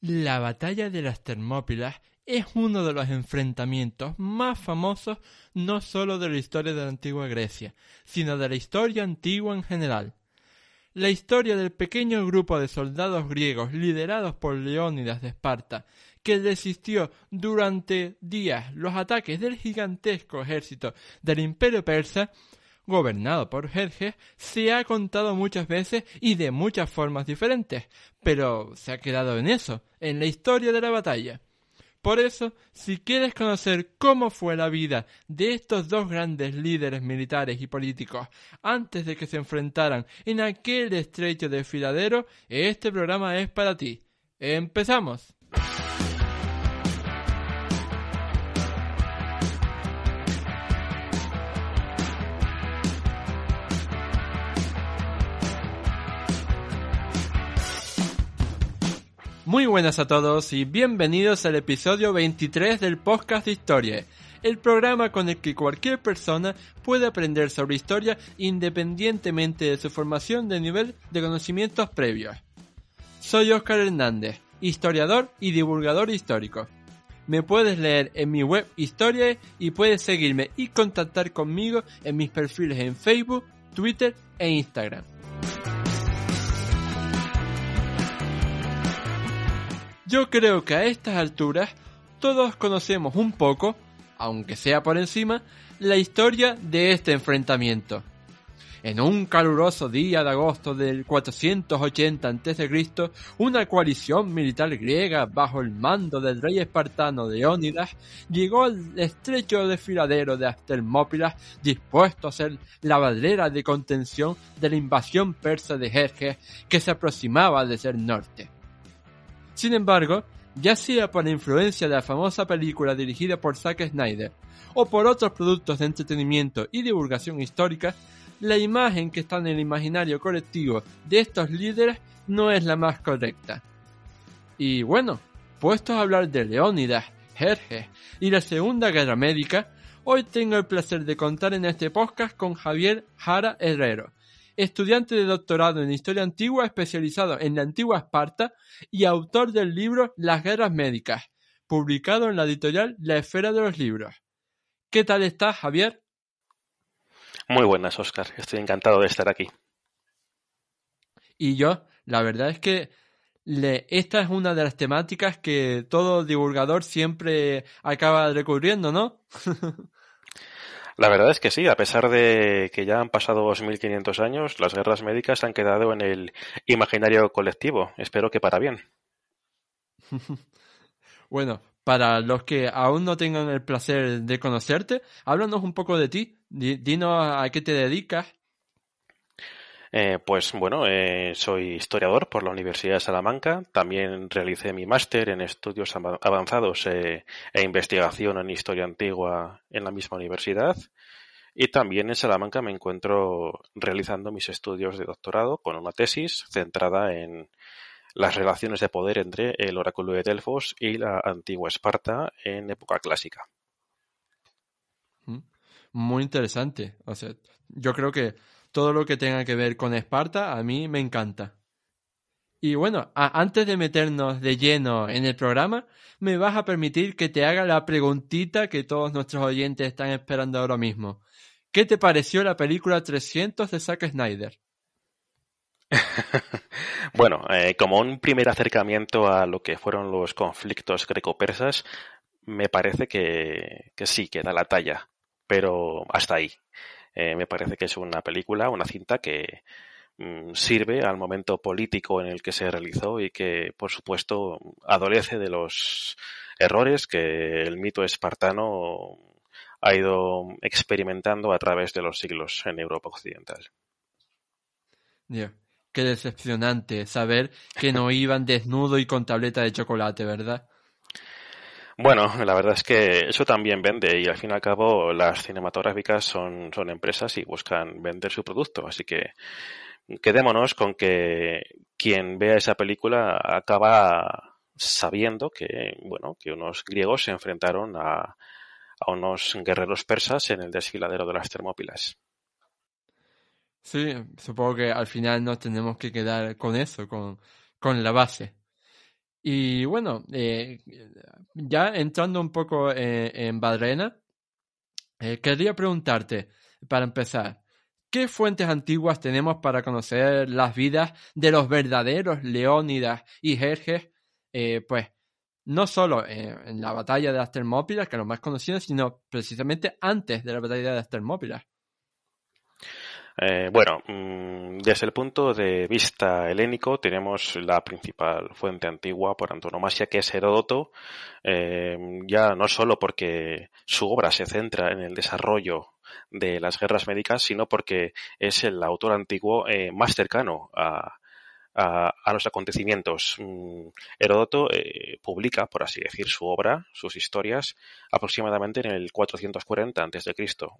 La batalla de las Termópilas es uno de los enfrentamientos más famosos no solo de la historia de la antigua Grecia, sino de la historia antigua en general. La historia del pequeño grupo de soldados griegos liderados por Leónidas de Esparta, que desistió durante días los ataques del gigantesco ejército del imperio persa, gobernado por Jerjes, se ha contado muchas veces y de muchas formas diferentes, pero se ha quedado en eso, en la historia de la batalla. Por eso, si quieres conocer cómo fue la vida de estos dos grandes líderes militares y políticos antes de que se enfrentaran en aquel estrecho desfiladero, este programa es para ti. ¡Empezamos! Muy buenas a todos y bienvenidos al episodio 23 del podcast de Historia, el programa con el que cualquier persona puede aprender sobre historia independientemente de su formación de nivel de conocimientos previos. Soy Oscar Hernández, historiador y divulgador histórico. Me puedes leer en mi web Historia y puedes seguirme y contactar conmigo en mis perfiles en Facebook, Twitter e Instagram. Yo creo que a estas alturas todos conocemos un poco, aunque sea por encima, la historia de este enfrentamiento. En un caluroso día de agosto del 480 a.C., una coalición militar griega bajo el mando del rey espartano Leónidas llegó al estrecho desfiladero de las Termópilas dispuesto a ser la barrera de contención de la invasión persa de Jerjes que se aproximaba desde el norte. Sin embargo, ya sea por la influencia de la famosa película dirigida por Zack Snyder o por otros productos de entretenimiento y divulgación histórica, la imagen que está en el imaginario colectivo de estos líderes no es la más correcta. Y bueno, puestos a hablar de Leónidas, Jerjes y la Segunda Guerra Médica, hoy tengo el placer de contar en este podcast con Javier Jara Herrero, estudiante de doctorado en Historia Antigua especializado en la antigua Esparta y autor del libro Las Guerras Médicas, publicado en la editorial La Esfera de los Libros. ¿Qué tal estás, Javier? Muy buenas, Oscar. Estoy encantado de estar aquí. Y yo, la verdad es que esta es una de las temáticas que todo divulgador siempre acaba recurriendo, ¿no? La verdad es que sí, a pesar de que ya han pasado 2.500 años, las guerras médicas han quedado en el imaginario colectivo. Espero que para bien. bueno, para los que aún no tengan el placer de conocerte, háblanos un poco de ti. Dinos a qué te dedicas. Eh, pues bueno, eh, soy historiador por la Universidad de Salamanca. También realicé mi máster en estudios avanzados eh, e investigación en historia antigua en la misma universidad. Y también en Salamanca me encuentro realizando mis estudios de doctorado con una tesis centrada en las relaciones de poder entre el oráculo de Delfos y la antigua Esparta en época clásica. Mm, muy interesante. O sea, yo creo que todo lo que tenga que ver con Esparta a mí me encanta. Y bueno, antes de meternos de lleno en el programa, me vas a permitir que te haga la preguntita que todos nuestros oyentes están esperando ahora mismo. ¿Qué te pareció la película 300 de Zack Snyder? bueno, eh, como un primer acercamiento a lo que fueron los conflictos greco-persas, me parece que, que sí, que da la talla, pero hasta ahí. Eh, me parece que es una película, una cinta que mm, sirve al momento político en el que se realizó y que, por supuesto, adolece de los errores que el mito espartano ha ido experimentando a través de los siglos en Europa occidental. qué decepcionante saber que no iban desnudo y con tableta de chocolate, ¿verdad? Bueno, la verdad es que eso también vende y al fin y al cabo las cinematográficas son, son empresas y buscan vender su producto. Así que quedémonos con que quien vea esa película acaba sabiendo que, bueno, que unos griegos se enfrentaron a, a unos guerreros persas en el desfiladero de las Termópilas. Sí, supongo que al final nos tenemos que quedar con eso, con, con la base. Y bueno, eh, ya entrando un poco eh, en Badrena, eh, quería preguntarte, para empezar, ¿qué fuentes antiguas tenemos para conocer las vidas de los verdaderos Leónidas y Jerjes? pues no solo en la batalla de las Termópilas, que es lo más conocido, sino precisamente antes de la batalla de las Termópilas. Eh, bueno, mm, desde el punto de vista helénico tenemos la principal fuente antigua por antonomasia que es Heródoto, eh, ya no solo porque su obra se centra en el desarrollo de las guerras médicas, sino porque es el autor antiguo eh, más cercano a, a, los acontecimientos. Mm, Heródoto eh, publica, por así decir, su obra, sus historias, aproximadamente en el 440 a.C.,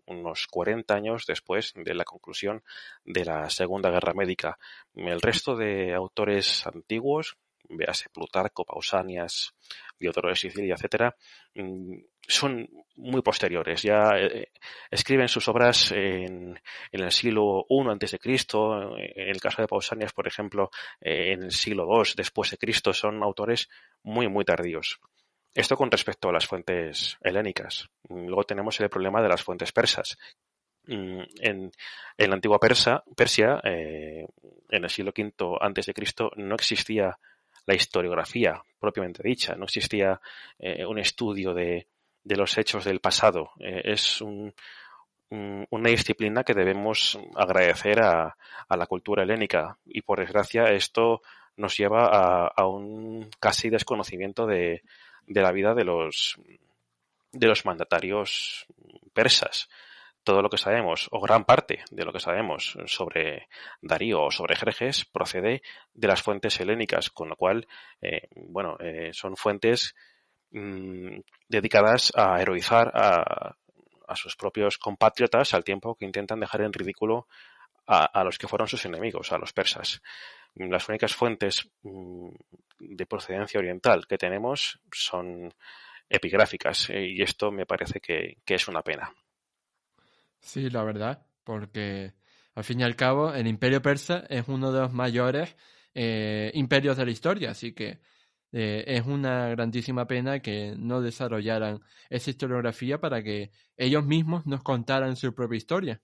unos 40 años después de la conclusión de la Segunda Guerra Médica. El resto de autores antiguos, véase Plutarco, Pausanias, Diodoro de Sicilia, etcétera, mm, son muy posteriores. Ya eh, escriben sus obras en, el siglo I antes de Cristo. En el caso de Pausanias, por ejemplo, eh, en el siglo II después de Cristo. Son autores muy, muy tardíos. Esto con respecto a las fuentes helénicas. Luego tenemos el problema de las fuentes persas. Mm, en, la antigua Persia, eh, en el siglo V antes de Cristo, no existía la historiografía propiamente dicha. No existía un estudio de, de los hechos del pasado. Eh, es una disciplina que debemos agradecer a, la cultura helénica y por desgracia esto nos lleva a, un casi desconocimiento de, la vida de los, de los mandatarios persas. Todo lo que sabemos, o gran parte de lo que sabemos sobre Darío o sobre Jerjes, procede de las fuentes helénicas, con lo cual, eh, bueno, eh, son fuentes Mm, dedicadas a heroizar a, sus propios compatriotas al tiempo que intentan dejar en ridículo a, los que fueron sus enemigos, a los persas. Las únicas fuentes mm, de procedencia oriental que tenemos son epigráficas eh, y esto me parece que, es una pena. Sí, la verdad, porque al fin y al cabo el imperio persa es uno de los mayores eh, imperios de la historia, así que eh, es una grandísima pena que no desarrollaran esa historiografía para que ellos mismos nos contaran su propia historia.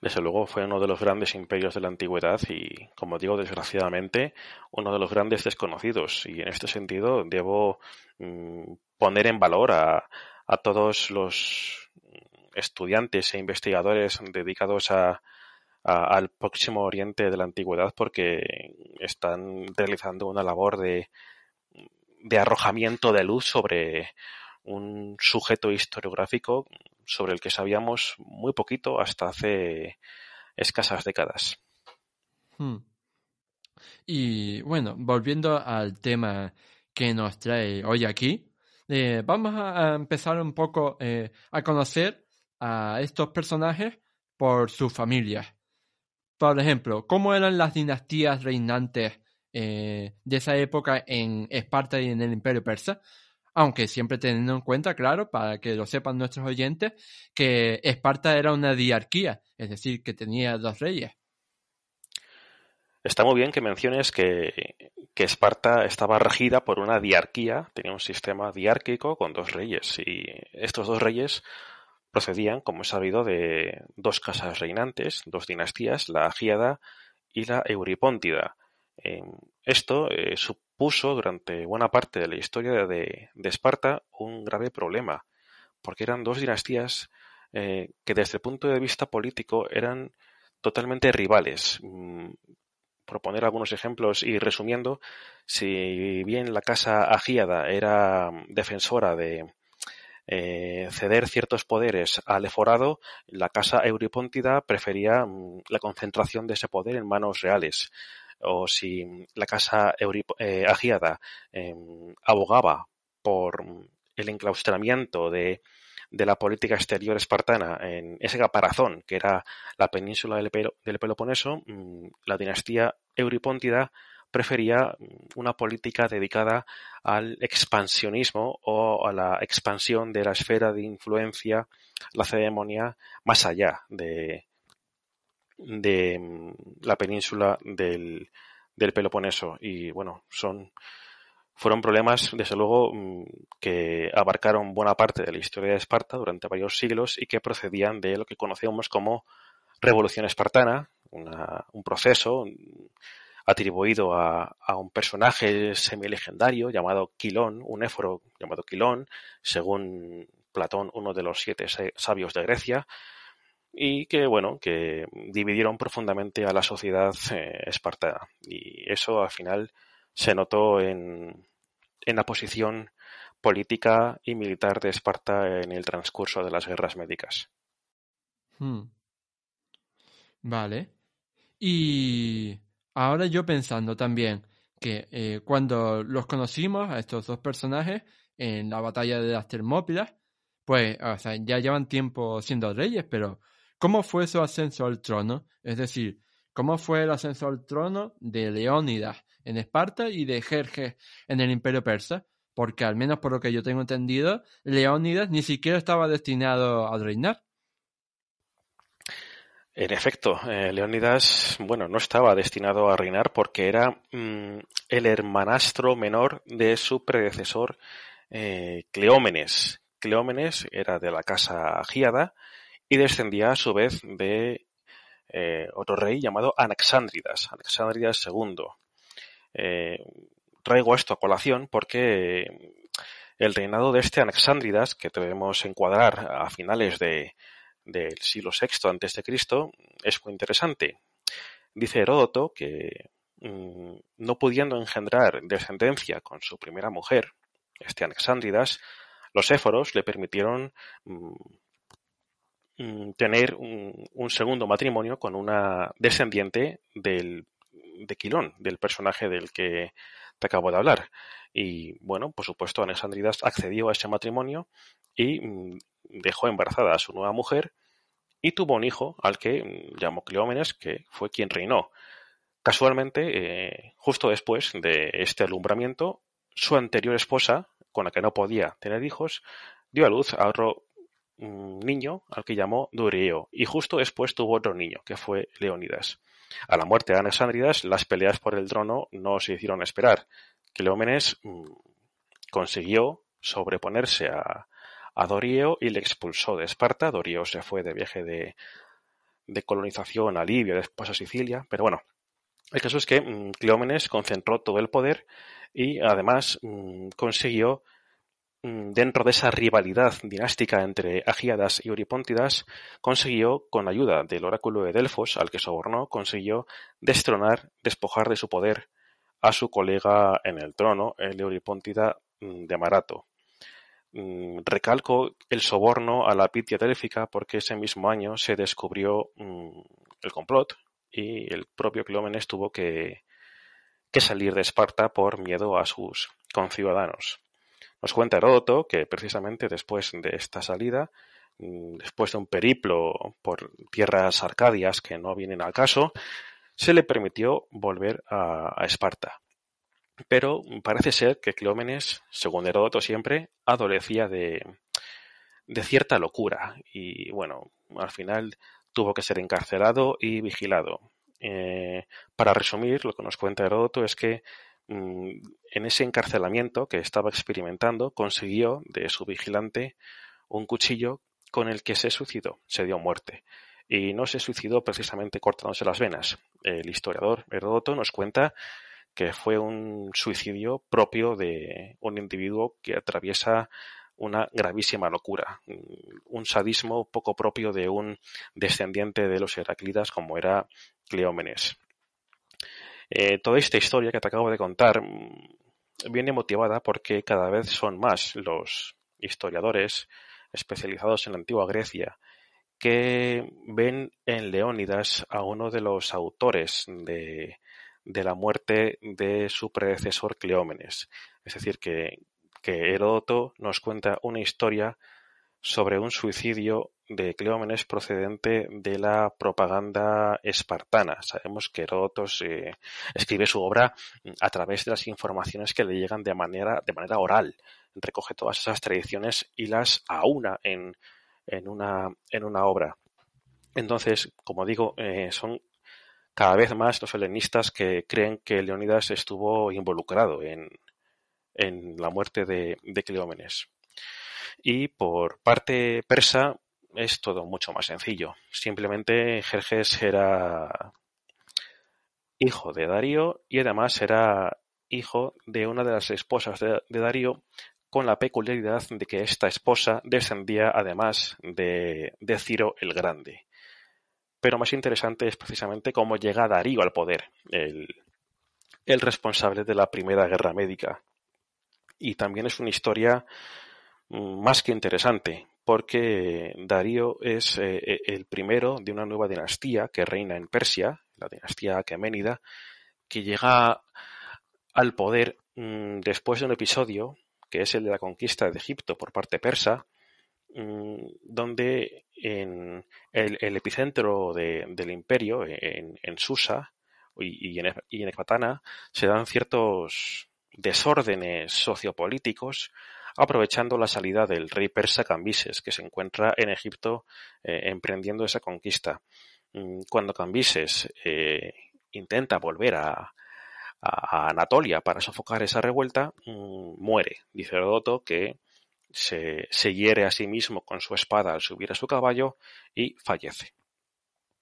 Desde luego fue uno de los grandes imperios de la antigüedad y, como digo, desgraciadamente, uno de los grandes desconocidos. Y en este sentido debo mm, poner en valor a, a todos los estudiantes e investigadores dedicados a, al próximo oriente de la antigüedad porque están realizando una labor de, de arrojamiento de luz sobre un sujeto historiográfico sobre el que sabíamos muy poquito hasta hace escasas décadas. Hmm. Y bueno, volviendo al tema que nos trae hoy aquí, eh, vamos a empezar un poco eh, a conocer a estos personajes por sus familias. Por ejemplo, ¿cómo eran las dinastías reinantes eh, de esa época en Esparta y en el Imperio Persa? Aunque siempre teniendo en cuenta, claro, para que lo sepan nuestros oyentes, que Esparta era una diarquía, es decir, que tenía dos reyes. Está muy bien que menciones que, que, Esparta estaba regida por una diarquía, tenía un sistema diárquico con dos reyes, y estos dos reyes procedían, como es sabido, de dos casas reinantes, dos dinastías, la Agíada y la Euripóntida. esto eh, supuso durante buena parte de la historia de, Esparta un grave problema, porque eran dos dinastías eh, que desde el punto de vista político eran totalmente rivales. Mm, por poner algunos ejemplos y resumiendo, si bien la casa Agíada era defensora de, eh, ceder ciertos poderes al eforado, la casa euripóntida prefería mm, la concentración de ese poder en manos reales. O si la casa eh, agiada em, abogaba por el enclaustramiento de, la política exterior espartana en ese caparazón que era la península del, Peloponeso, mm, la dinastía euripóntida prefería una política dedicada al expansionismo o a la expansión de la esfera de influencia, la ceremonia, más allá de, de mm, la península del, Peloponeso. Y bueno, son fueron problemas, desde luego, mm, que abarcaron buena parte de la historia de Esparta durante varios siglos y que procedían de lo que conocemos como Revolución Espartana, un proceso atribuido a, un personaje semi-legendario llamado Quilón, un éforo llamado Quilón, según Platón, uno de los siete sabios de Grecia, y que, bueno, que dividieron profundamente a la sociedad eh, espartana. Y eso al final se notó en, en la posición política y militar de Esparta en el transcurso de las guerras médicas. Hmm. Vale. Y Ahora yo pensando también que eh, cuando los conocimos a estos dos personajes en la batalla de las Termópilas, pues ya llevan tiempo siendo reyes, pero ¿cómo fue su ascenso al trono? Es decir, ¿cómo fue el ascenso al trono de Leónidas en Esparta y de Jerjes en el Imperio Persa? Porque al menos por lo que yo tengo entendido, Leónidas ni siquiera estaba destinado a reinar. En efecto, eh, Leónidas, bueno, no estaba destinado a reinar porque era mm, el hermanastro menor de su predecesor eh, Cleómenes. Cleómenes era de la casa Giada y descendía a su vez de eh, otro rey llamado Anaxandridas, Anaxandridas II. traigo esto a colación porque el reinado de este Anaxandridas, que debemos encuadrar a finales de, del siglo VI antes de Cristo es muy interesante. Dice Heródoto que mm, no pudiendo engendrar descendencia con su primera mujer, este Alexandridas, los éforos le permitieron mm, mm, tener un, segundo matrimonio con una descendiente del, de Quilón, del personaje del que te acabo de hablar. Y bueno, por supuesto, Alexandridas accedió a ese matrimonio y dejó embarazada a su nueva mujer y tuvo un hijo al que mm, llamó Cleómenes, que fue quien reinó. Casualmente, eh, justo después de este alumbramiento, su anterior esposa, con la que no podía tener hijos, dio a luz a otro mm, niño al que llamó Dureo, y justo después tuvo otro niño, que fue Leónidas. A la muerte de Anaxandridas, las peleas por el trono no se hicieron esperar. Cleómenes mm, consiguió sobreponerse a, a Dorio y le expulsó de Esparta. Dorio se fue de viaje de, colonización a Libia, después a Sicilia, pero bueno, el caso es que mm, Cleómenes concentró todo el poder y además mm, consiguió, mm, dentro de esa rivalidad dinástica entre Agíadas y Euripóntidas, consiguió, con ayuda del oráculo de Delfos, al que sobornó, consiguió destronar, despojar de su poder a su colega en el trono, el Euripóntida de Marato. Mm, recalco el soborno a la Pitia Delfica porque ese mismo año se descubrió mm, el complot y el propio Cleómenes tuvo que, salir de Esparta por miedo a sus conciudadanos. Nos cuenta Heródoto que precisamente después de esta salida, mm, después de un periplo por tierras arcadias que no vienen al caso, se le permitió volver a Esparta. Pero parece ser que Cleómenes, según Heródoto siempre, adolecía de, de cierta locura y bueno, al final tuvo que ser encarcelado y vigilado. Eh, para resumir, lo que nos cuenta Heródoto es que mm, en ese encarcelamiento que estaba experimentando consiguió de su vigilante un cuchillo con el que se suicidó, se dio muerte. Y no se suicidó precisamente cortándose las venas. El historiador Heródoto nos cuenta que fue un suicidio propio de un individuo que atraviesa una gravísima locura, un sadismo poco propio de un descendiente de los Heraclidas como era Cleómenes. Eh, toda esta historia que te acabo de contar mm, viene motivada porque cada vez son más los, historiadores especializados en la antigua Grecia que ven en Leónidas a uno de los autores de, de la muerte de su predecesor Cleómenes. Es decir, que, que Heródoto nos cuenta una historia sobre un suicidio de Cleómenes procedente de la propaganda espartana. Sabemos que Heródoto escribe su obra a través de las informaciones que le llegan de manera, de manera oral. Recoge todas esas tradiciones y las aúna en, en, una, en una obra. Entonces, como digo, eh, son cada vez más los helenistas que creen que Leónidas estuvo involucrado en, en la muerte de, de Cleómenes. Y por parte persa es todo mucho más sencillo. Simplemente Jerjes era hijo de Darío y además era hijo de una de las esposas de, Darío con la peculiaridad de que esta esposa descendía además de, de, Ciro el Grande. Pero más interesante es precisamente cómo llega Darío al poder, el, responsable de la primera guerra médica. Y también es una historia Mm, más que interesante, porque Darío es eh, eh, el primero de una nueva dinastía que reina en Persia, la dinastía aqueménida, que llega al poder mm, después de un episodio que es el de la conquista de Egipto por parte persa, mm, donde en el, epicentro del imperio, en, Susa y, en, en se dan ciertos desórdenes sociopolíticos aprovechando la salida del rey persa Cambises, que se encuentra en Egipto eh, emprendiendo esa conquista. Mm, cuando Cambises eh, intenta volver a, Anatolia para sofocar esa revuelta, mm, muere. Dice Herodoto que se, hiere a sí mismo con su espada al subir a su caballo y fallece.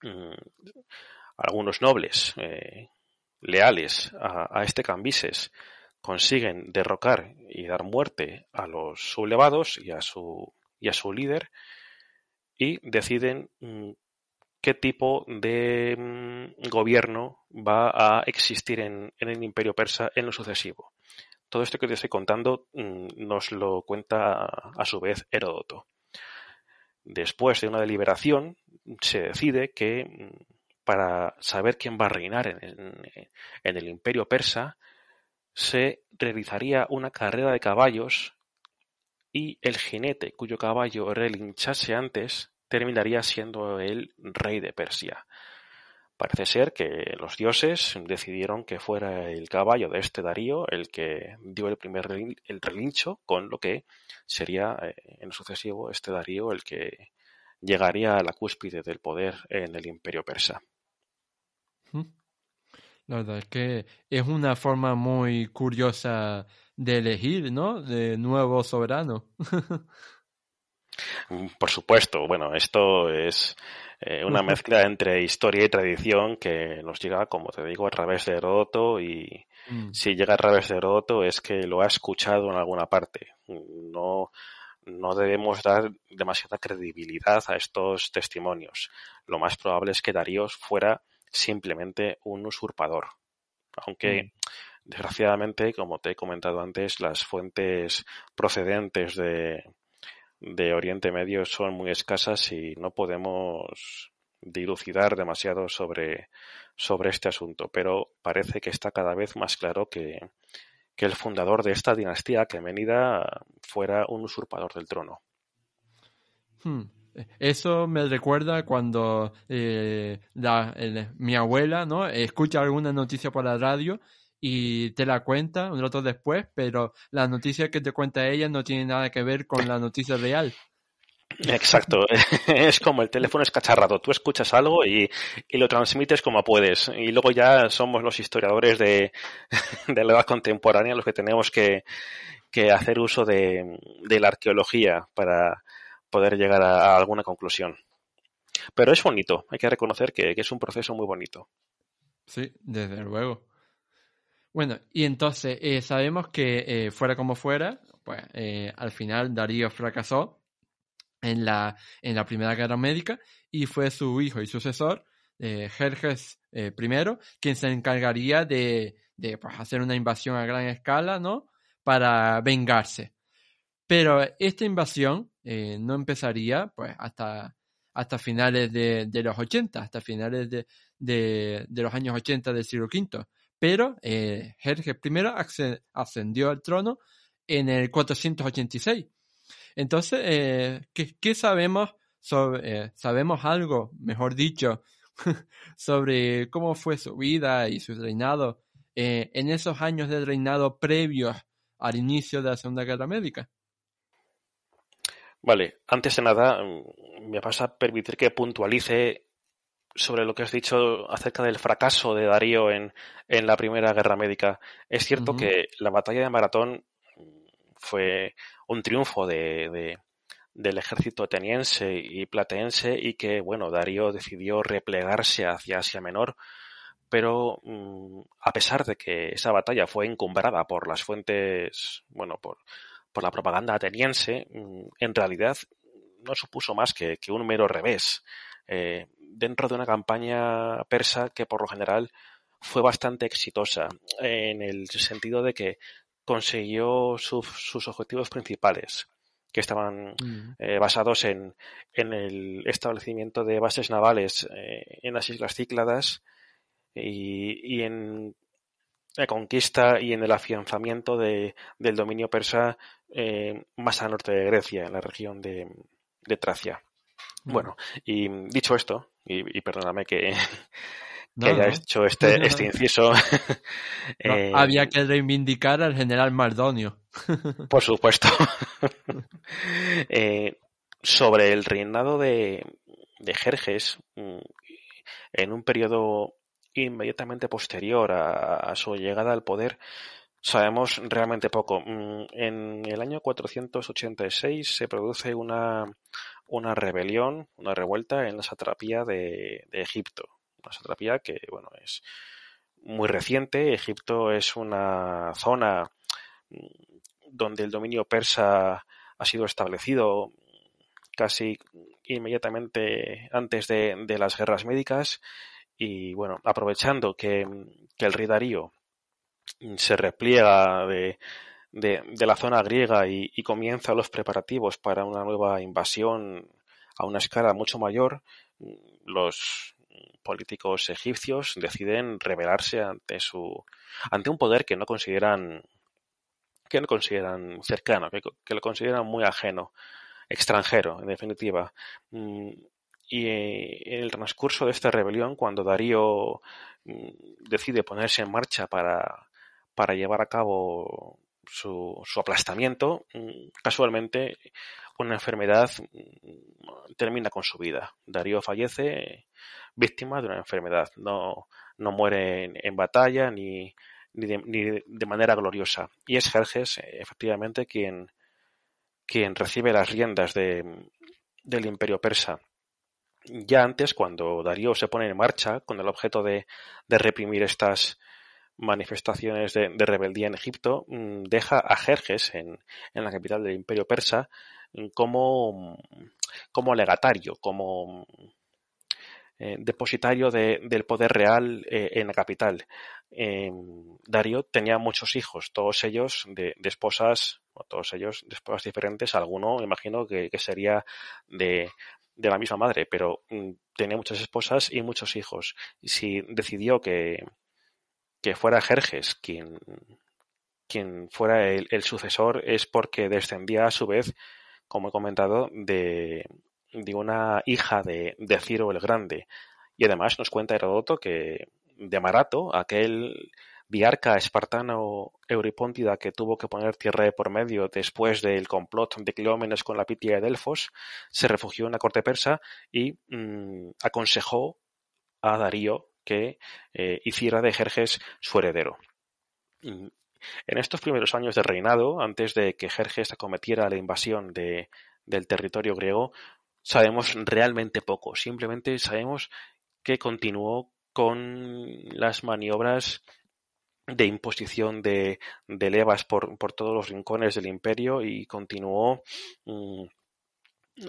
Mm, algunos nobles eh, leales a, este Cambises consiguen derrocar y dar muerte a los sublevados y a su, y a su líder y deciden mm, qué tipo de mm, gobierno va a existir en, el imperio persa en lo sucesivo. Todo esto que te estoy contando mm, nos lo cuenta a su vez Heródoto. Después de una deliberación se decide que para saber quién va a reinar en el imperio persa se realizaría una carrera de caballos y el jinete cuyo caballo relinchase antes terminaría siendo el rey de Persia. Parece ser que los dioses decidieron que fuera el caballo de este Darío el que dio el primer el relincho, con lo que sería eh, en sucesivo este Darío el que llegaría a la cúspide del poder en el imperio persa. La verdad es que es una forma muy curiosa de elegir, ¿no? De nuevo soberano. Por supuesto, bueno, esto es eh, una mezcla entre historia y tradición que nos llega, como te digo, a través de Heródoto y mm. si llega a través de Heródoto es que lo ha escuchado en alguna parte. No, no debemos dar demasiada credibilidad a estos testimonios. Lo más probable es que Darío fuera simplemente un usurpador. Aunque, mm. desgraciadamente, como te he comentado antes, las fuentes procedentes de, de Oriente Medio son muy escasas y no podemos dilucidar demasiado sobre, sobre este asunto, pero parece que está cada vez más claro que, que el fundador de esta dinastía, Kemenida, fuera un usurpador del trono. Hmm. Eso me recuerda cuando eh, mi abuela no escucha alguna noticia por la radio y te la cuenta un rato después, pero la noticia que te cuenta ella no tiene nada que ver con la noticia real. Exacto, es como el teléfono es cacharrado, tú escuchas algo y, lo transmites como puedes y luego ya somos los historiadores de, de la edad contemporánea los que tenemos que, que hacer uso de, de la arqueología para, poder llegar a, alguna conclusión. Pero es bonito, hay que reconocer que, es un proceso muy bonito. Sí, desde luego. Bueno, y entonces eh, sabemos que eh, fuera como fuera, pues eh, al final Darío fracasó en la, en la Primera Guerra Médica y fue su hijo y sucesor, Jerjes I, quien se encargaría de, de pues, hacer una invasión a gran escala, ¿no? Para vengarse. Pero esta invasión no empezaría pues hasta, hasta finales de, de los 80, hasta finales de, de, de, los años 80 del siglo V. Pero eh, Jerjes I ascendió al trono en el 486. Entonces, eh, ¿qué, ¿qué, sabemos eh, sabemos algo, mejor dicho, sobre cómo fue su vida y su reinado eh, en esos años de reinado previos al inicio de la Segunda Guerra Médica? Vale, antes de nada, mm, me vas a permitir que puntualice sobre lo que has dicho acerca del fracaso de Darío en, en la Primera Guerra Médica. Es cierto uh -huh. que la batalla de Maratón fue un triunfo de, de, del ejército ateniense y platense y que, bueno, Darío decidió replegarse hacia Asia Menor, pero mmm, a pesar de que esa batalla fue encumbrada por las fuentes, bueno, por, por la propaganda ateniense, mmm, en realidad no supuso más que, que un mero revés eh, dentro de una campaña persa que por lo general fue bastante exitosa en el sentido de que consiguió su, sus objetivos principales, que estaban mm. eh, basados en, en, el establecimiento de bases navales eh, en las Islas Cícladas y, y, en la conquista y en el afianzamiento de, del dominio persa eh, más al norte de Grecia, en la región de, de Tracia. Mm. Bueno, y dicho esto, y, y perdóname que, que no, haya no. hecho este, este inciso. eh, había que reivindicar al general Mardonio. por supuesto. eh, sobre el reinado de, de Jerjes, mm, en un periodo inmediatamente posterior a, a, su llegada al poder, sabemos realmente poco. Mm, en el año 486 se produce una, una rebelión, una revuelta en la satrapía de, Egipto una satrapía que, bueno, es muy reciente. Egipto es una zona mm, donde el dominio persa ha sido establecido casi inmediatamente antes de, de las guerras médicas y bueno, aprovechando que, que el rey Darío se repliega de, de, la zona griega y, y, comienza los preparativos para una nueva invasión a una escala mucho mayor, los políticos egipcios deciden rebelarse ante su ante un poder que no consideran que no consideran cercano, que, que lo consideran muy ajeno, extranjero, en definitiva. Mm, y en el transcurso de esta rebelión, cuando Darío mm, decide ponerse en marcha para, para llevar a cabo su, aplastamiento, mm, casualmente una enfermedad termina con su vida. Darío fallece víctima de una enfermedad. No, no muere en, batalla ni, ni, de, manera gloriosa. Y es Jerjes, efectivamente, quien, quien recibe las riendas de, del imperio persa. Ya antes, cuando Darío se pone en marcha con el objeto de, de reprimir estas manifestaciones de, rebeldía en Egipto, mm, deja a Jerjes en, en la capital del imperio persa como, como legatario, como eh, depositario de, del poder real eh, en la capital. Eh, Darío tenía muchos hijos, todos ellos de, esposas, todos ellos de esposas diferentes, alguno imagino que, que sería de, de, la misma madre, pero mm, tenía muchas esposas y muchos hijos. Si decidió que, que fuera Jerjes quien, quien fuera el, sucesor es porque descendía a su vez, como he comentado, de, de una hija de, Ciro el Grande. Y además nos cuenta Herodoto que de Marato, aquel diarca espartano Euripóntida que tuvo que poner tierra de por medio después del complot de Cleómenes con la Pitia de Delfos, se refugió en la corte persa y mmm, aconsejó a Darío que eh, hiciera de Jerjes su heredero. En estos primeros años de reinado, antes de que Jerjes acometiera la invasión de, del territorio griego, sabemos realmente poco. Simplemente sabemos que continuó con las maniobras de imposición de, levas por, todos los rincones del imperio y continuó mmm,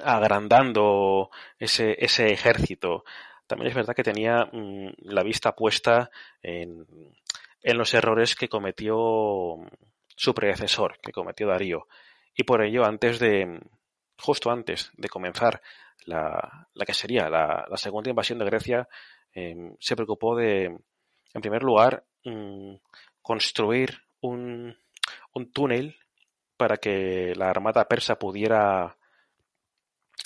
agrandando ese ejército. También es verdad que tenía mmm, la vista puesta en, los errores que cometió su predecesor, que cometió Darío. y por ello antes de, justo antes de comenzar la, la que sería la, segunda invasión de Grecia, em, se preocupó de, en primer lugar, mm, construir un túnel para que la armada persa pudiera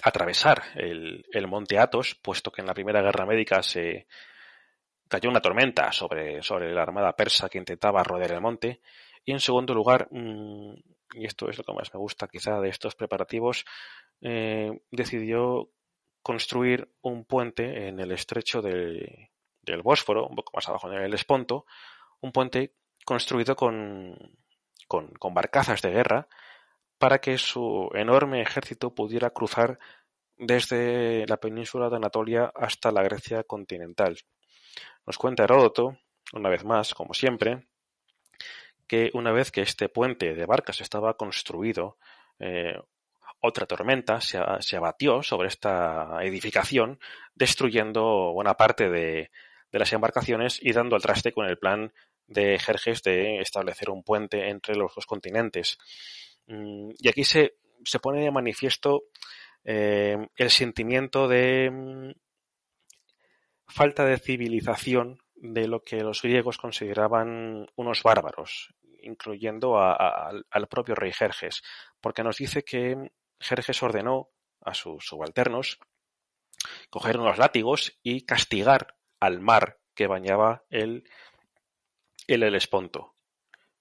atravesar el, el, monte Athos, puesto que en la Primera Guerra Médica se cayó una tormenta sobre, sobre la armada persa que intentaba rodear el monte. Y en segundo lugar, mm, y esto es lo que más me gusta quizá de estos preparativos, eh, decidió construir un puente en el estrecho del, del Bósforo, un poco más abajo en el Esponto, un puente construido con, con, con barcazas de guerra para que su enorme ejército pudiera cruzar desde la península de Anatolia hasta la Grecia continental. Nos cuenta Heródoto, una vez más, como siempre, que una vez que este puente de barcas estaba construido, eh, otra tormenta se, abatió sobre esta edificación, destruyendo buena parte de, las embarcaciones y dando al traste con el plan de Jerjes de establecer un puente entre los dos continentes. Mm, y aquí se, se pone de manifiesto eh, el sentimiento de mm, falta de civilización de lo que los griegos consideraban unos bárbaros, incluyendo al propio rey Jerjes, porque nos dice que Jerjes ordenó a sus subalternos coger unos látigos y castigar al mar que bañaba el, el Helesponto.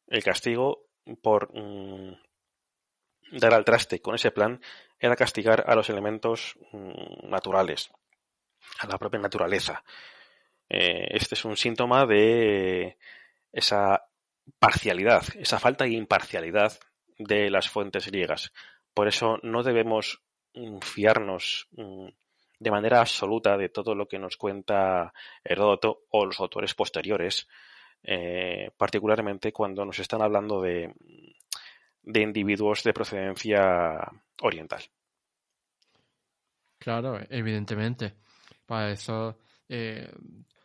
El castigo por mm, dar al traste con ese plan era castigar a los elementos mm, naturales, a la propia naturaleza. Eh, este es un síntoma de esa parcialidad, esa falta de imparcialidad de las fuentes griegas. Por eso no debemos mm, fiarnos mm, de manera absoluta de todo lo que nos cuenta Heródoto o los autores posteriores, eh, particularmente cuando nos están hablando de, de individuos de procedencia oriental. Claro, evidentemente. Para eso, eh,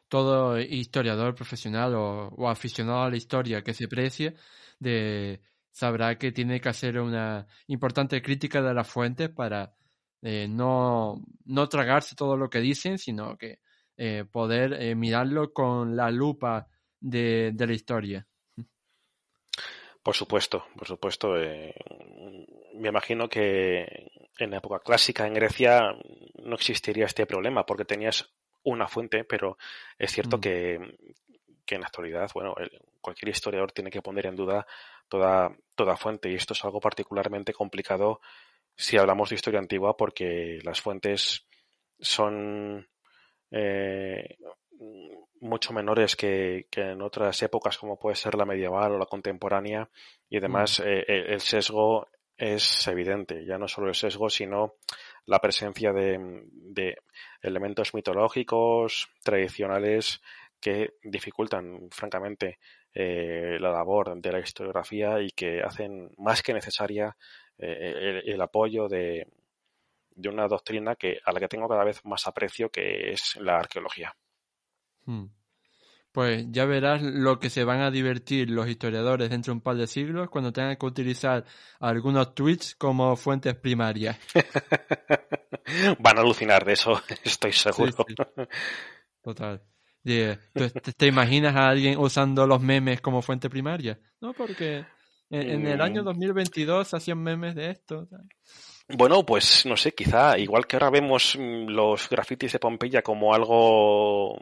todo historiador profesional o, aficionado a la historia que se precie de, sabrá que tiene que hacer una importante crítica de las fuentes para eh, no, no tragarse todo lo que dicen, sino que eh, poder mirarlo con la lupa de, de la historia. Por supuesto, por supuesto. Eh, me imagino que en la época clásica en Grecia no existiría este problema porque tenías una fuente, pero es cierto mm. que, que, en la actualidad, bueno, cualquier historiador tiene que poner en duda toda, toda fuente y esto es algo particularmente complicado si hablamos de historia antigua porque las fuentes son eh, mucho menores que, en otras épocas como puede ser la medieval o la contemporánea y además mm. eh, eh, el sesgo es evidente, ya no solo el sesgo, sino la presencia de, elementos mitológicos, tradicionales, que dificultan, francamente, eh, la labor de la historiografía y que hacen más que necesaria el, apoyo de, de una doctrina que, a la que tengo cada vez más aprecio, que es la arqueología. Hmm. Pues ya verás lo que se van a divertir los historiadores dentro de un par de siglos cuando tengan que utilizar algunos tweets como fuentes primarias. Van a alucinar de eso, estoy seguro. Total. ¿Te, imaginas a alguien usando los memes como fuente primaria? No, porque en, el año 2022 mm. hacían memes de esto. Bueno, pues no sé, quizá igual que ahora vemos mm, los grafitis de Pompeya como algo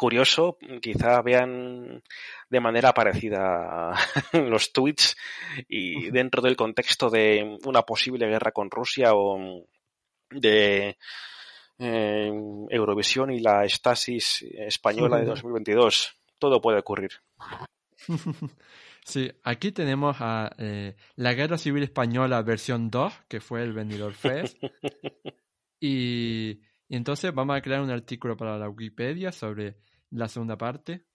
curioso, quizá vean de manera parecida los tweets y dentro del contexto de una posible guerra con Rusia o de eh, Eurovisión y la estasis española de 2022. Todo puede ocurrir. Sí, aquí tenemos a eh, la Guerra Civil Española versión 2, que fue el Venidor Fest. y, entonces vamos a crear un artículo para la Wikipedia sobre la segunda parte.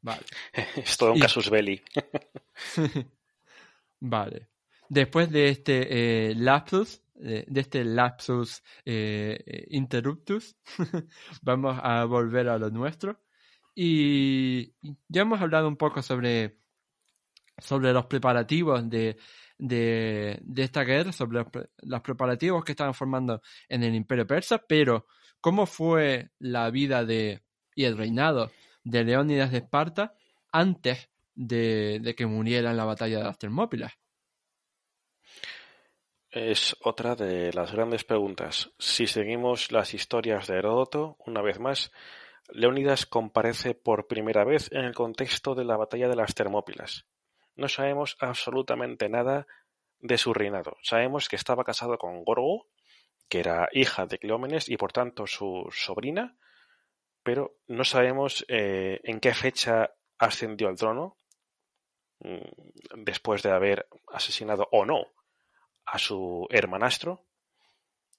Vale. Es todo un casus belli. vale. Después de este eh, lapsus, eh, de este lapsus interruptus, vamos a volver a lo nuestro. Y ya hemos hablado un poco sobre sobre los preparativos de, de, esta guerra, sobre los, preparativos que estaban formando en el Imperio Persa, pero cómo fue la vida de y el reinado de Leónidas de Esparta antes de, de que muriera en la batalla de las Termópilas. Es otra de las grandes preguntas. Si seguimos las historias de Heródoto, una vez más, Leónidas comparece por primera vez en el contexto de la batalla de las Termópilas. No sabemos absolutamente nada de su reinado. Sabemos que estaba casado con Gorgo, que era hija de Cleómenes y por tanto su sobrina, pero no sabemos eh, en qué fecha ascendió al trono, mm, después de haber asesinado o no a su hermanastro,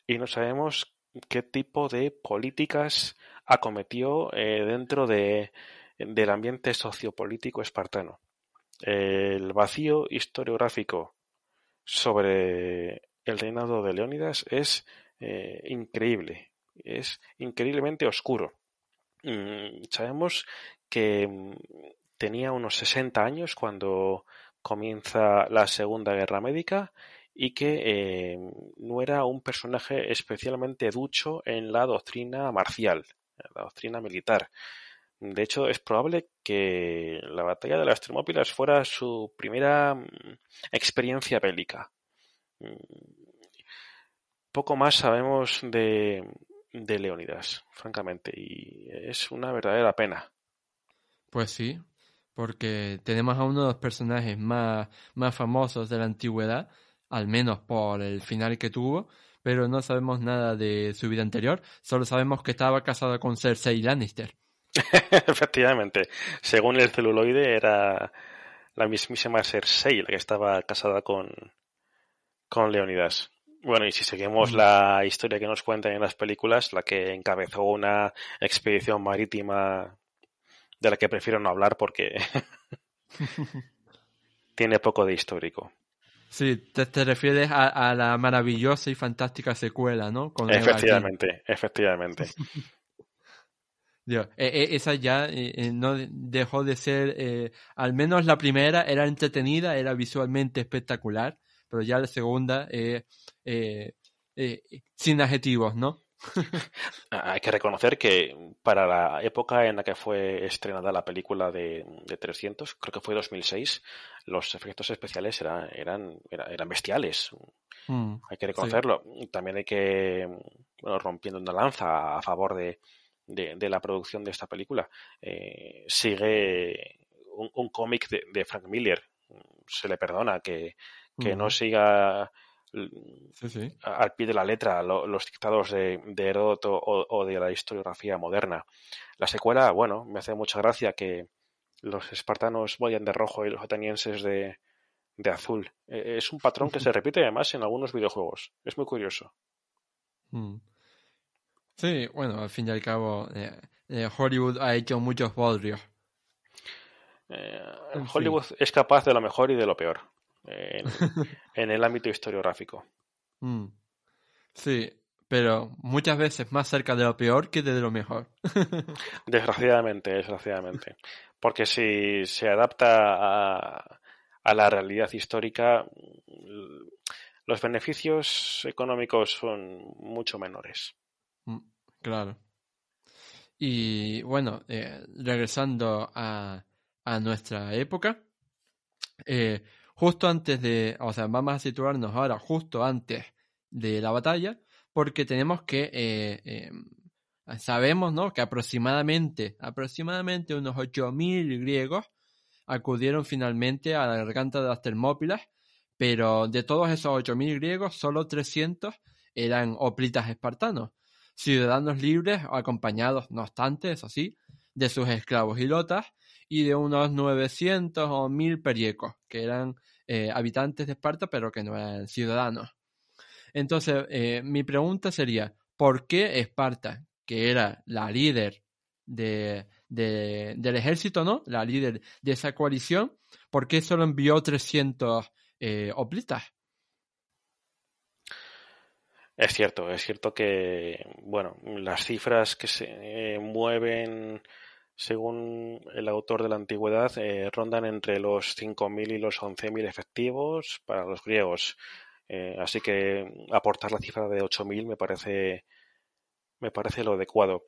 y no sabemos qué tipo de políticas acometió eh, dentro de, del ambiente sociopolítico espartano. El vacío historiográfico sobre el reinado de Leónidas es eh, increíble, es increíblemente oscuro. Mm, sabemos que mm, tenía unos 60 años cuando comienza la Segunda Guerra Médica y que eh, no era un personaje especialmente ducho en la doctrina marcial, la doctrina militar. De hecho, es probable que la batalla de las Termópilas fuera su primera mm, experiencia bélica. Poco más sabemos de, de Leónidas, francamente, y es una verdadera pena. Pues sí, porque tenemos a uno de los personajes más, más famosos de la antigüedad, al menos por el final que tuvo, pero no sabemos nada de su vida anterior, solo sabemos que estaba casado con Cersei Lannister. Efectivamente, según el celuloide era la mismísima Cersei la que estaba casada con, con Leonidas. Bueno, y si seguimos mm. la historia que nos cuentan en las películas, la que encabezó una expedición marítima de la que prefiero no hablar porque tiene poco de histórico. Sí, te, refieres a, la maravillosa y fantástica secuela, ¿no? efectivamente, efectivamente. E, e, esa ya eh, eh, no dejó de ser, eh, al menos la primera era entretenida, era visualmente espectacular, pero ya la segunda sin adjetivos, ¿no? Hay que reconocer que para la época en la que fue estrenada la película de, de 300, creo que fue 2006, los efectos especiales eran, eran, eran bestiales. Mm, hay que reconocerlo. También hay que, bueno, rompiendo una lanza a favor de, de, la producción de esta película, eh, sigue un, cómic de, Frank Miller. Se le perdona que, que no siga al pie de la letra los dictados de, de Heródoto o, de la historiografía moderna. La secuela, bueno, me hace mucha gracia que los espartanos vayan de rojo y los atenienses de, de azul. E, es un patrón que se repite además en algunos videojuegos. Es muy curioso. Mm. Sí, bueno, al fin y al cabo, eh, eh, Hollywood ha hecho muchos bodrios. Eh, Hollywood es capaz de lo mejor y de lo peor en, el ámbito historiográfico. Mm. Sí, pero muchas veces más cerca de lo peor que de lo mejor. desgraciadamente, desgraciadamente. Porque si se adapta a, a la realidad histórica, los beneficios económicos son mucho menores. Mm, claro. Y bueno, eh, regresando a, a, nuestra época, eh, justo antes de, o sea, vamos a situarnos ahora justo antes de la batalla, porque tenemos que, eh, sabemos, ¿no? Que aproximadamente, aproximadamente unos 8.000 griegos acudieron finalmente a la garganta de las Termópilas, pero de todos esos 8.000 griegos, solo 300 eran hoplitas espartanos ciudadanos libres acompañados, no obstante, eso sí, de sus esclavos y lotas y de unos 900 o 1000 periecos, que eran eh, habitantes de Esparta pero que no eran ciudadanos. Entonces, eh, mi pregunta sería, ¿por qué Esparta, que era la líder de, del ejército, ¿no? La líder de esa coalición, ¿por qué solo envió 300 eh, hoplitas? Es cierto, es cierto que, bueno, las cifras que se mueven según el autor de la antigüedad, eh, rondan entre los 5.000 y los 11.000 efectivos para los griegos. Eh, así que aportar la cifra de 8.000 me parece, me parece lo adecuado.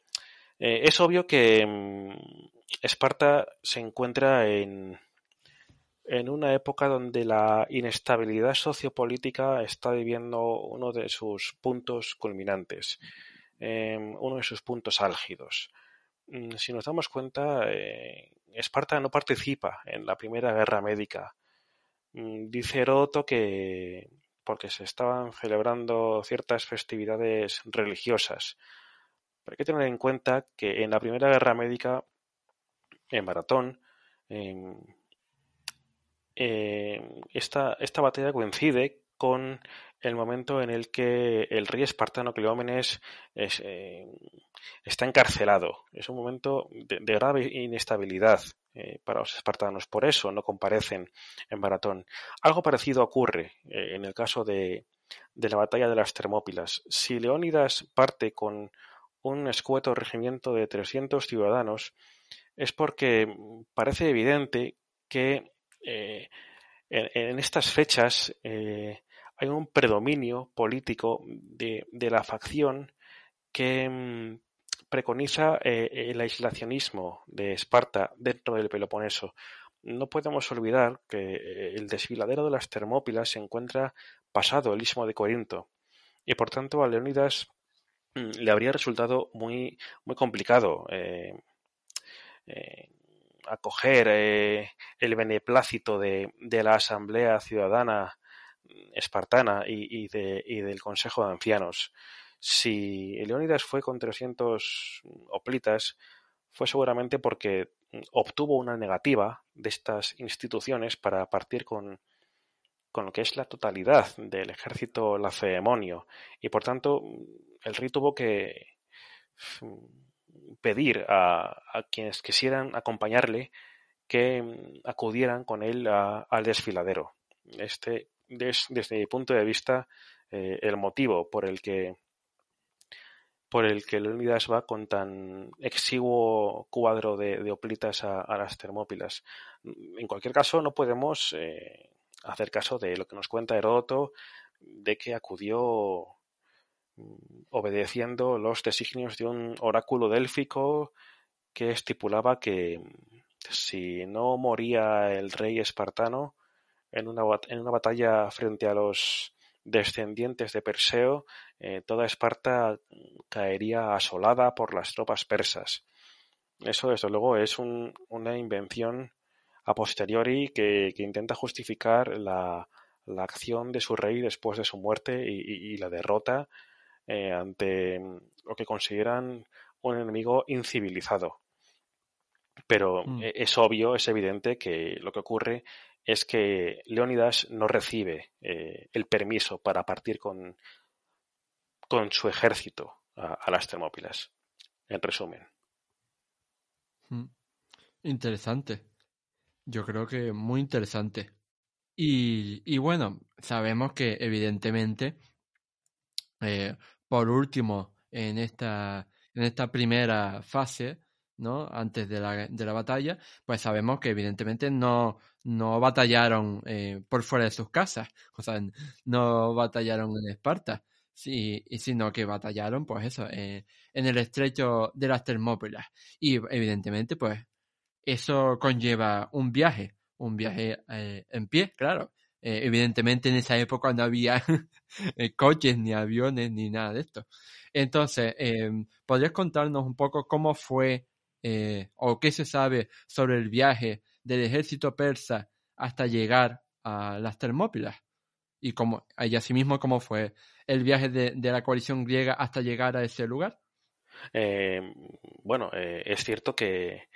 Eh, es obvio que mm, Esparta se encuentra en, en una época donde la inestabilidad sociopolítica está viviendo uno de sus puntos culminantes, uno de sus puntos álgidos. Mm, si nos damos cuenta, eh, Esparta no participa en la Primera Guerra Médica. Mm, dice Heródoto que porque se estaban celebrando ciertas festividades religiosas. Pero hay que tener en cuenta que en la Primera Guerra Médica, en Maratón, eh, esta, esta batalla coincide con el momento en el que el rey espartano Cleómenes eh, está encarcelado. Es un momento de, grave inestabilidad eh, para los espartanos. Por eso no comparecen en Maratón. Algo parecido ocurre en el caso de, de la batalla de las Termópilas. Si Leónidas parte con un escueto regimiento de 300 ciudadanos, es porque parece evidente que eh, en, estas fechas eh, hay un predominio político de, la facción que mm, preconiza eh, el aislacionismo de Esparta dentro del Peloponeso. No podemos olvidar que el desfiladero de las Termópilas se encuentra pasado el istmo de Corinto y por tanto a Leónidas mm, le habría resultado muy, muy complicado acoger eh, el beneplácito de, la Asamblea Ciudadana espartana y, del Consejo de Ancianos. Si Leónidas fue con 300 oplitas, fue seguramente porque obtuvo una negativa de estas instituciones para partir con, con lo que es la totalidad del ejército lacedemonio y por tanto el rey tuvo que pedir a, quienes quisieran acompañarle que mm, acudieran con él al desfiladero. Este es, desde mi punto de vista, eh, el motivo por el que por el que Leonidas va con tan exiguo cuadro de, oplitas a, las Termópilas. En cualquier caso, no podemos eh, hacer caso de lo que nos cuenta Heródoto, de que acudió obedeciendo los designios de un oráculo délfico que estipulaba que si no moría el rey espartano en una, en una batalla frente a los descendientes de Perseo, eh, toda Esparta caería asolada por las tropas persas. Eso, desde luego, es una invención a posteriori que, intenta justificar la, acción de su rey después de su muerte y la derrota eh, ante lo que consideran un enemigo incivilizado. Pero mm. e, es obvio, es evidente que lo que ocurre es que Leónidas no recibe eh, el permiso para partir con, con su ejército a, las Termópilas. En resumen. Mm. Interesante. Yo creo que muy interesante. Y, y bueno, sabemos que evidentemente eh, por último, en esta, en esta primera fase, ¿no? Antes de la, de la batalla, pues sabemos que evidentemente no, no batallaron eh, por fuera de sus casas, o sea, no batallaron en Esparta, sí, sino que batallaron, pues eso, eh, en el estrecho de las Termópilas. Y evidentemente, pues, eso conlleva un viaje, un viaje en pie, claro, eh, evidentemente en esa época no había eh, coches ni aviones ni nada de esto. Entonces, ¿podrías contarnos un poco cómo fue eh, o qué se sabe sobre el viaje del ejército persa hasta llegar a las Termópilas? Y, cómo, y asimismo, ¿cómo fue el viaje de, de la coalición griega hasta llegar a ese lugar? bueno, es cierto que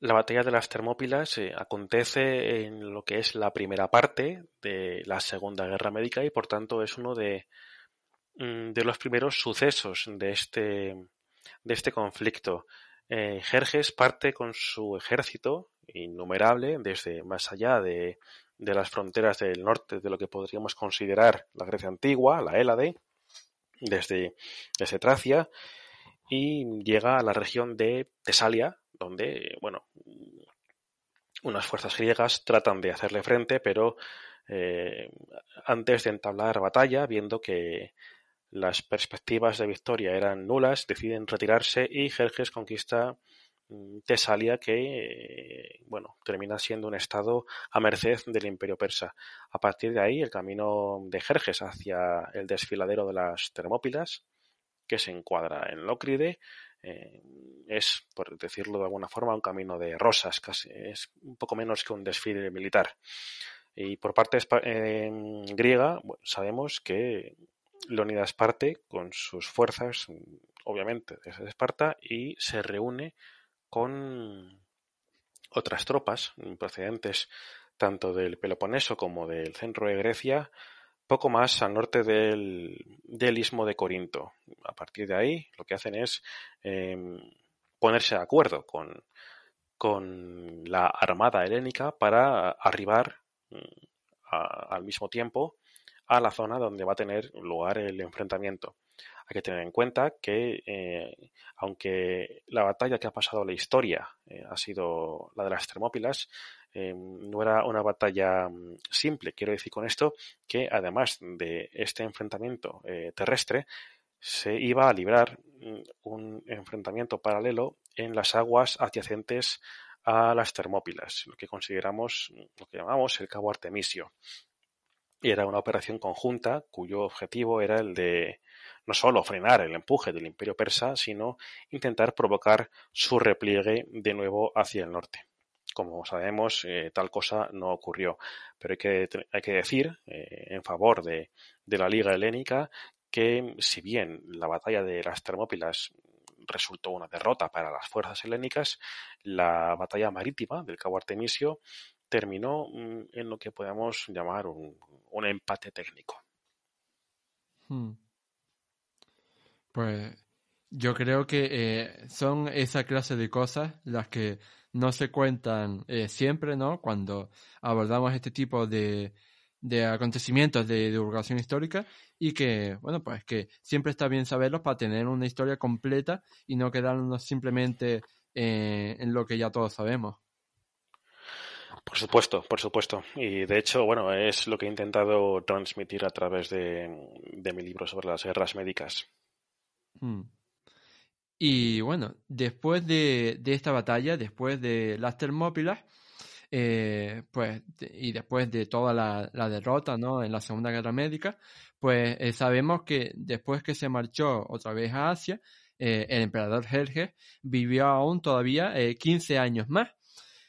la batalla de las Termópilas eh, acontece en lo que es la primera parte de la Segunda Guerra Médica y por tanto es uno de, mm, de los primeros sucesos de este, de este conflicto. Eh, Jerjes parte con su ejército innumerable desde más allá de, de las fronteras del norte de lo que podríamos considerar la Grecia antigua, la Hélade, desde, desde Tracia, y llega a la región de Tesalia, donde, bueno, unas fuerzas griegas tratan de hacerle frente, pero eh, antes de entablar batalla, viendo que las perspectivas de victoria eran nulas, deciden retirarse y Jerjes conquista Tesalia, que bueno, termina siendo un estado a merced del imperio persa. A partir de ahí, el camino de Jerjes hacia el desfiladero de las Termópilas, que se encuadra en Lócride, eh, es, por decirlo de alguna forma, un camino de rosas, casi es un poco menos que un desfile militar. Y por parte eh, griega, sabemos que Leonidas parte con sus fuerzas, obviamente, desde Esparta y se reúne con otras tropas procedentes tanto del Peloponeso como del centro de Grecia, poco más al norte del, del istmo de Corinto. A partir de ahí, lo que hacen es em, ponerse de acuerdo con, con la armada helénica para arribar mm, al mismo tiempo a la zona donde va a tener lugar el enfrentamiento. Hay que tener en cuenta que, eh, aunque la batalla que ha pasado la historia eh, ha sido la de las Termópilas, eh, no era una batalla mm, simple. Quiero decir con esto que, además de este enfrentamiento terrestre, se iba a librar mm, un enfrentamiento paralelo en las aguas adyacentes a las Termópilas, lo que consideramos, lo que llamamos el Cabo Artemisio. Era una operación conjunta cuyo objetivo era el de no solo frenar el empuje del imperio persa, sino intentar provocar su repliegue de nuevo hacia el norte. Como sabemos, eh, tal cosa no ocurrió, pero hay que, hay que decir eh, en favor de, de la Liga Helénica que si bien la batalla de las Termópilas resultó una derrota para las fuerzas helénicas, la batalla marítima del Cabo Artemisio terminó mm, en lo que podemos llamar un, empate técnico. Hmm. Pues yo creo que eh, son esa clase de cosas las que no se cuentan eh, siempre, ¿no? Cuando abordamos este tipo de, de acontecimientos de divulgación histórica y que, bueno, pues que siempre está bien saberlos para tener una historia completa y no quedarnos simplemente eh, en lo que ya todos sabemos. Por supuesto, por supuesto. Y de hecho, bueno, es lo que he intentado transmitir a través de, mi libro sobre las guerras médicas. Hmm. Y bueno, después de, esta batalla, después de las Termópilas, eh, pues, y después de toda la, derrota, ¿no? En la Segunda Guerra Médica, pues eh, sabemos que después que se marchó otra vez a Asia, eh, el emperador Jerjes vivió aún todavía 15 años más.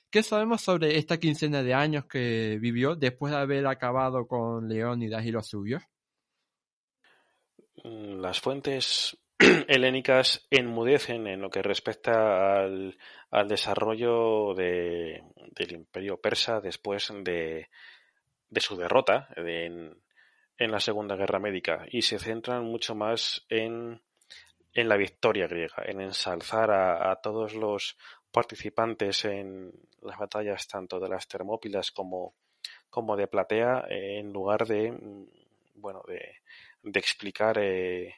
¿Qué sabemos sobre esta quincena de años que vivió después de haber acabado con Leónidas y los suyos? Mm, las fuentes helénicas enmudecen en lo que respecta al, desarrollo del imperio persa después de, su derrota en, la Segunda Guerra Médica y se centran mucho más en, la victoria griega, en ensalzar a todos los participantes en las batallas tanto de las Termópilas como, como de Platea en lugar de mm, bueno de, explicar eh,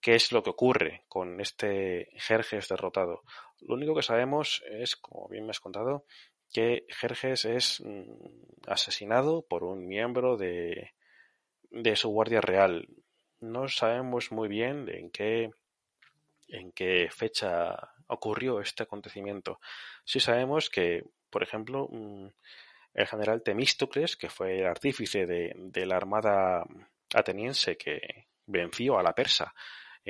qué es lo que ocurre con este Jerjes derrotado. Lo único que sabemos es, como bien me has contado, que Jerjes es mm, asesinado por un miembro de, de su guardia real. No sabemos muy bien en qué fecha ocurrió este acontecimiento. Sí sabemos que, por ejemplo, mm, el general Temístocles, que fue el artífice de, la armada ateniense que venció a la persa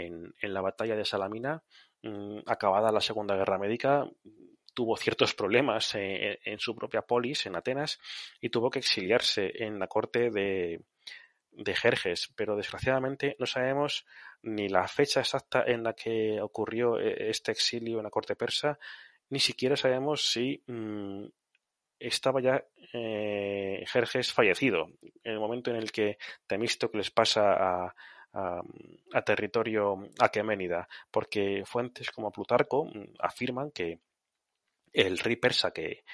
en, la batalla de Salamina, mm, acabada la Segunda Guerra Médica, tuvo ciertos problemas en, en, su propia polis, en Atenas, y tuvo que exiliarse en la corte de, de Jerjes, pero desgraciadamente no sabemos ni la fecha exacta en la que ocurrió eh, este exilio en la corte persa, ni siquiera sabemos si mm, estaba ya eh, Jerjes fallecido. En el momento en el que Temístocles pasa a, a, territorio aqueménida, porque fuentes como Plutarco mm, afirman que el rey persa que,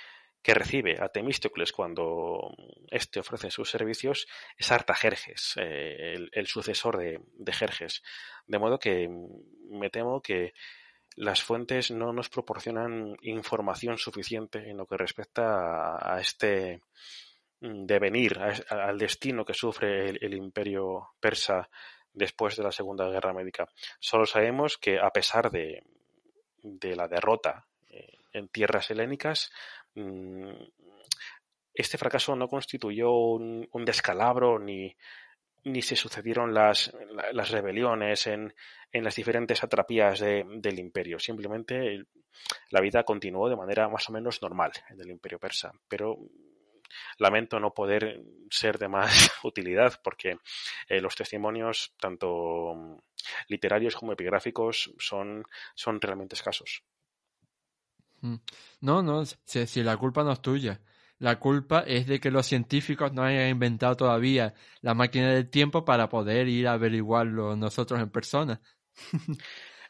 que recibe a Temístocles cuando éste ofrece sus servicios es Artajerjes, eh, el, sucesor de, Jerjes. De modo que me temo que las fuentes no nos proporcionan información suficiente en lo que respecta a, este mm, devenir, al destino que sufre el, imperio persa después de la Segunda Guerra Médica. Solo sabemos que a pesar de, la derrota eh, en tierras helénicas, mm, este fracaso no constituyó un, descalabro ni, ni se sucedieron las, las rebeliones en, en, las diferentes atrapías del imperio. Simplemente la vida continuó de manera más o menos normal en el imperio persa. Pero lamento no poder ser de más utilidad porque eh, los testimonios, tanto literarios como epigráficos, son, son realmente escasos. Mm. No, no, si, si la culpa no es tuya. La culpa es de que los científicos no hayan inventado todavía la máquina del tiempo para poder ir a averiguarlo nosotros en persona.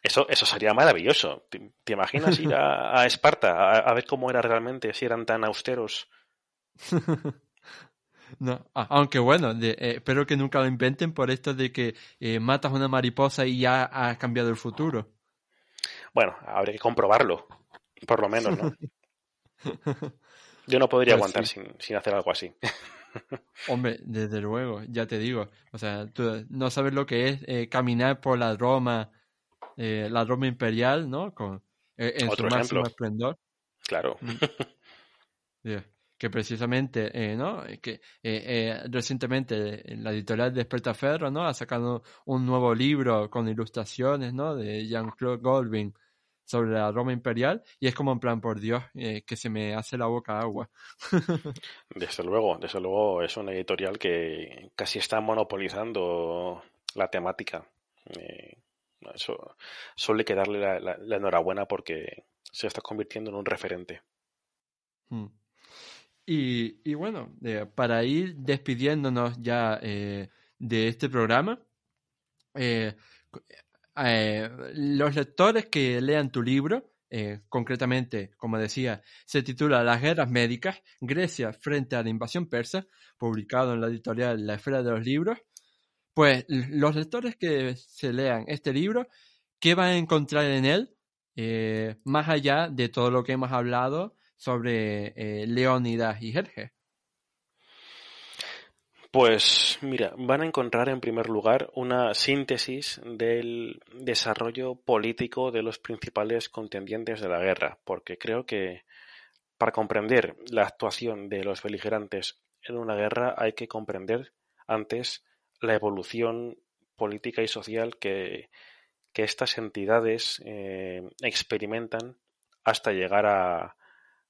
Eso, eso sería maravilloso. ¿Te, imaginas ir a, Esparta a, ver cómo era realmente, si eran tan austeros? no, aunque bueno, eh, espero que nunca lo inventen por esto de que eh, matas una mariposa y ya has cambiado el futuro. Bueno, habría que comprobarlo, por lo menos, ¿no? Yo no podría pues aguantar sin, hacer algo así. Hombre, desde luego, ya te digo. O sea, tú no sabes lo que es eh, caminar por la Roma, eh, la Roma imperial, ¿no? Con, en su máximo esplendor. Claro. Mm. Que precisamente, ¿no? Que recientemente la editorial Despertaferro, ¿no? Ha sacado un nuevo libro con ilustraciones, ¿no? De Jean-Claude Goldwyn sobre la Roma imperial y es como en plan, por Dios, eh, que se me hace la boca agua. desde luego, desde luego es una editorial que casi está monopolizando la temática. Eh, eso suele que darle la, enhorabuena porque se está convirtiendo en un referente. Hmm. Y, bueno, eh, para ir despidiéndonos ya de este programa, eh, los lectores que lean tu libro, eh, concretamente, como decía, se titula Las guerras médicas, Grecia frente a la invasión persa, publicado en la editorial La Esfera de los Libros, pues los lectores que se lean este libro, ¿qué van a encontrar en él? Eh, más allá de todo lo que hemos hablado sobre Leónidas y Jerjes. Pues mira, van a encontrar en primer lugar una síntesis del desarrollo político de los principales contendientes de la guerra, porque creo que para comprender la actuación de los beligerantes en una guerra hay que comprender antes la evolución política y social que, estas entidades eh, experimentan hasta llegar a,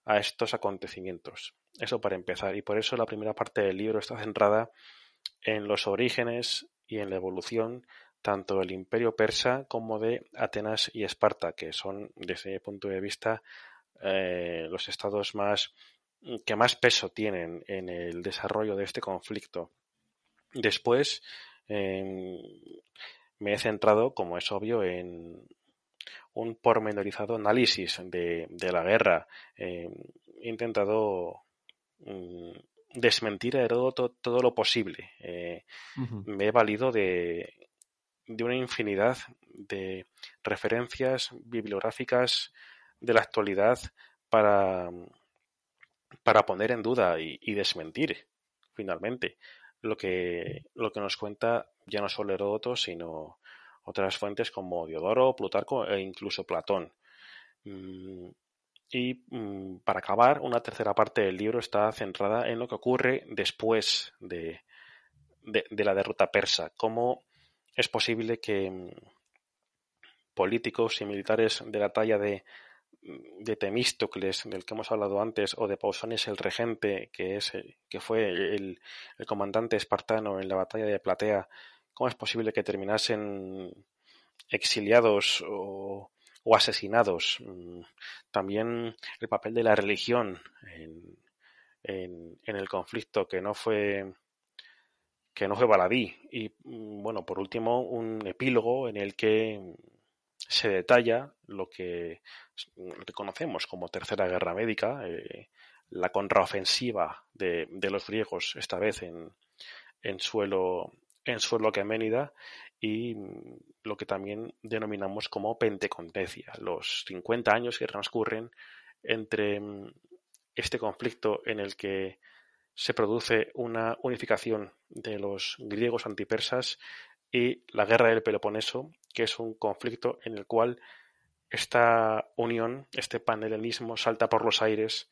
a estos acontecimientos. Eso para empezar. Y por eso la primera parte del libro está centrada en los orígenes y en la evolución tanto del imperio persa como de Atenas y Esparta, que son, desde mi punto de vista, eh, los estados más que más peso tienen en el desarrollo de este conflicto. Después em, me he centrado, como es obvio, en un pormenorizado análisis de, la guerra. Em, he intentado Mm, desmentir a Heródoto todo lo posible. Eh, me he valido de, de una infinidad de referencias bibliográficas de la actualidad para, para poner en duda y, desmentir finalmente lo que, lo que nos cuenta ya no solo Heródoto, sino otras fuentes como Diodoro, Plutarco e incluso Platón. Mm, y mm, para acabar, una tercera parte del libro está centrada en lo que ocurre después de, la derrota persa. Cómo es posible que mm, políticos y militares de la talla de, de Temístocles, del que hemos hablado antes, o de Pausanias el regente, que, es, que fue el, el comandante espartano en la batalla de Platea, cómo es posible que terminasen exiliados o asesinados. Mm, también el papel de la religión en, en, el conflicto que no fue que no fue baladí. Y mm, bueno, por último, un epílogo en el que se detalla lo que reconocemos como Tercera Guerra Médica, eh, la contraofensiva de, de, los griegos, esta vez en, en suelo en suelo aqueménida y lo que también denominamos como pentecontecia, los 50 años que transcurren entre mm, este conflicto en el que se produce una unificación de los griegos antipersas y la guerra del Peloponeso, que es un conflicto en el cual esta unión, este panhelenismo salta por los aires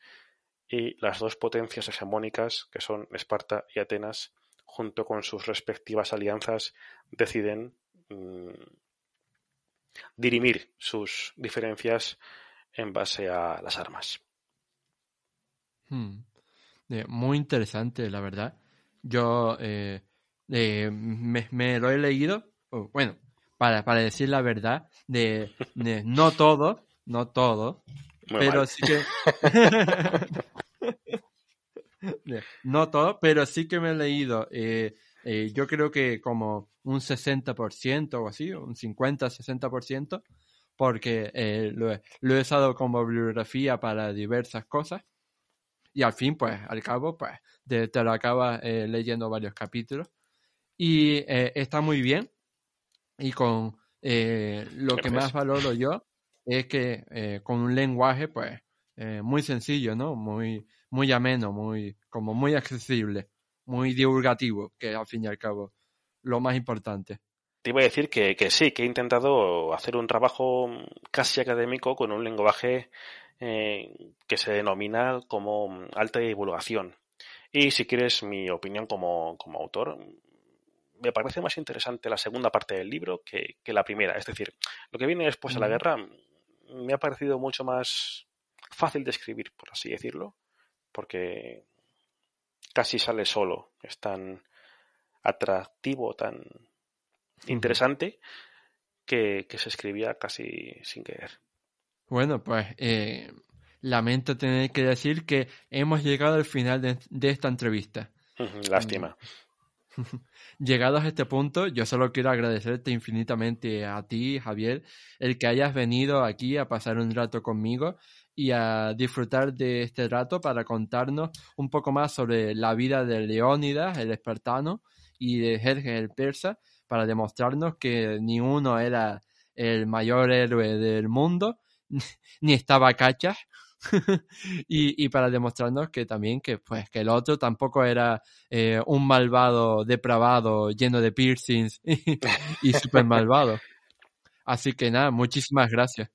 y las dos potencias hegemónicas, que son Esparta y Atenas, junto con sus respectivas alianzas, deciden mm, dirimir sus diferencias en base a las armas. Hmm. Eh, muy interesante, la verdad. Yo eh, eh, me, lo he leído, bueno, para, para decir la verdad, de, no todo, no todo, pero sí que... no todo, pero sí que me he leído. yo creo que como un 60% o así, un 50-60%, porque lo, lo, he usado como bibliografía para diversas cosas y al fin, pues, al cabo, pues, te, lo acabas eh, leyendo varios capítulos. Y eh, está muy bien. Y con eh, lo que más valoro yo es que con un lenguaje, pues, muy sencillo, ¿no? Muy, muy ameno, muy, como muy accesible, muy divulgativo, que al fin y al cabo, lo más importante. Te iba a decir que, que sí, que he intentado hacer un trabajo casi académico con un lenguaje eh, que se denomina como alta divulgación. Y si quieres mi opinión como, autor, me parece más interesante la segunda parte del libro que, la primera. Es decir, lo que viene después de la guerra me ha parecido mucho más fácil de escribir, por así decirlo, porque casi sale solo. Es tan atractivo, tan interesante, que, que se escribía casi sin querer. Bueno, pues eh, lamento tener que decir que hemos llegado al final de, esta entrevista. Lástima. Llegados a este punto, yo solo quiero agradecerte infinitamente a ti, Javier, el que hayas venido aquí a pasar un rato conmigo y a disfrutar de este rato para contarnos un poco más sobre la vida de Leónidas, el espartano, y de Jerjes el persa, para demostrarnos que ni uno era el mayor héroe del mundo, ni estaba cachas. y, para demostrarnos que también que pues que el otro tampoco era eh, un malvado depravado lleno de piercings y, súper malvado. Así que nada, muchísimas gracias.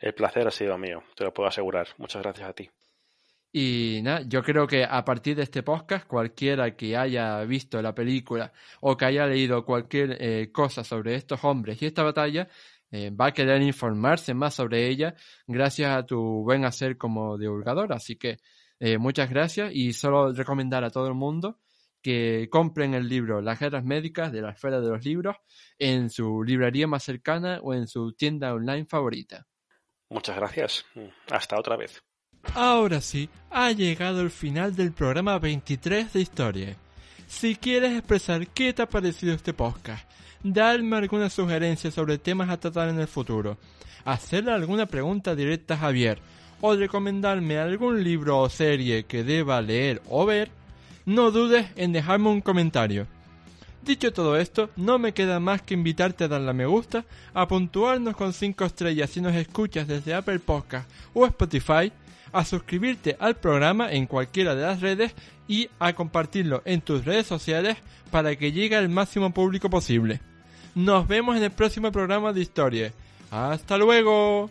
El placer ha sido mío, te lo puedo asegurar. Muchas gracias a ti. Y nada, yo creo que a partir de este podcast, cualquiera que haya visto la película o que haya leído cualquier eh, cosa sobre estos hombres y esta batalla, eh, va a querer informarse más sobre ella gracias a tu buen hacer como divulgador. Así que eh, muchas gracias y solo recomendar a todo el mundo que compren el libro Las guerras médicas de la esfera de los libros en su librería más cercana o en su tienda online favorita. Muchas gracias. Hasta otra vez. Ahora sí, ha llegado el final del programa 23 de Historia. Si quieres expresar qué te ha parecido este podcast, darme alguna sugerencia sobre temas a tratar en el futuro, hacerle alguna pregunta directa a Javier o recomendarme algún libro o serie que deba leer o ver, no dudes en dejarme un comentario. Dicho todo esto, no me queda más que invitarte a darle a me gusta, a puntuarnos con 5 estrellas si nos escuchas desde Apple Podcast o Spotify, a suscribirte al programa en cualquiera de las redes y a compartirlo en tus redes sociales para que llegue al máximo público posible. Nos vemos en el próximo programa de historia. ¡Hasta luego!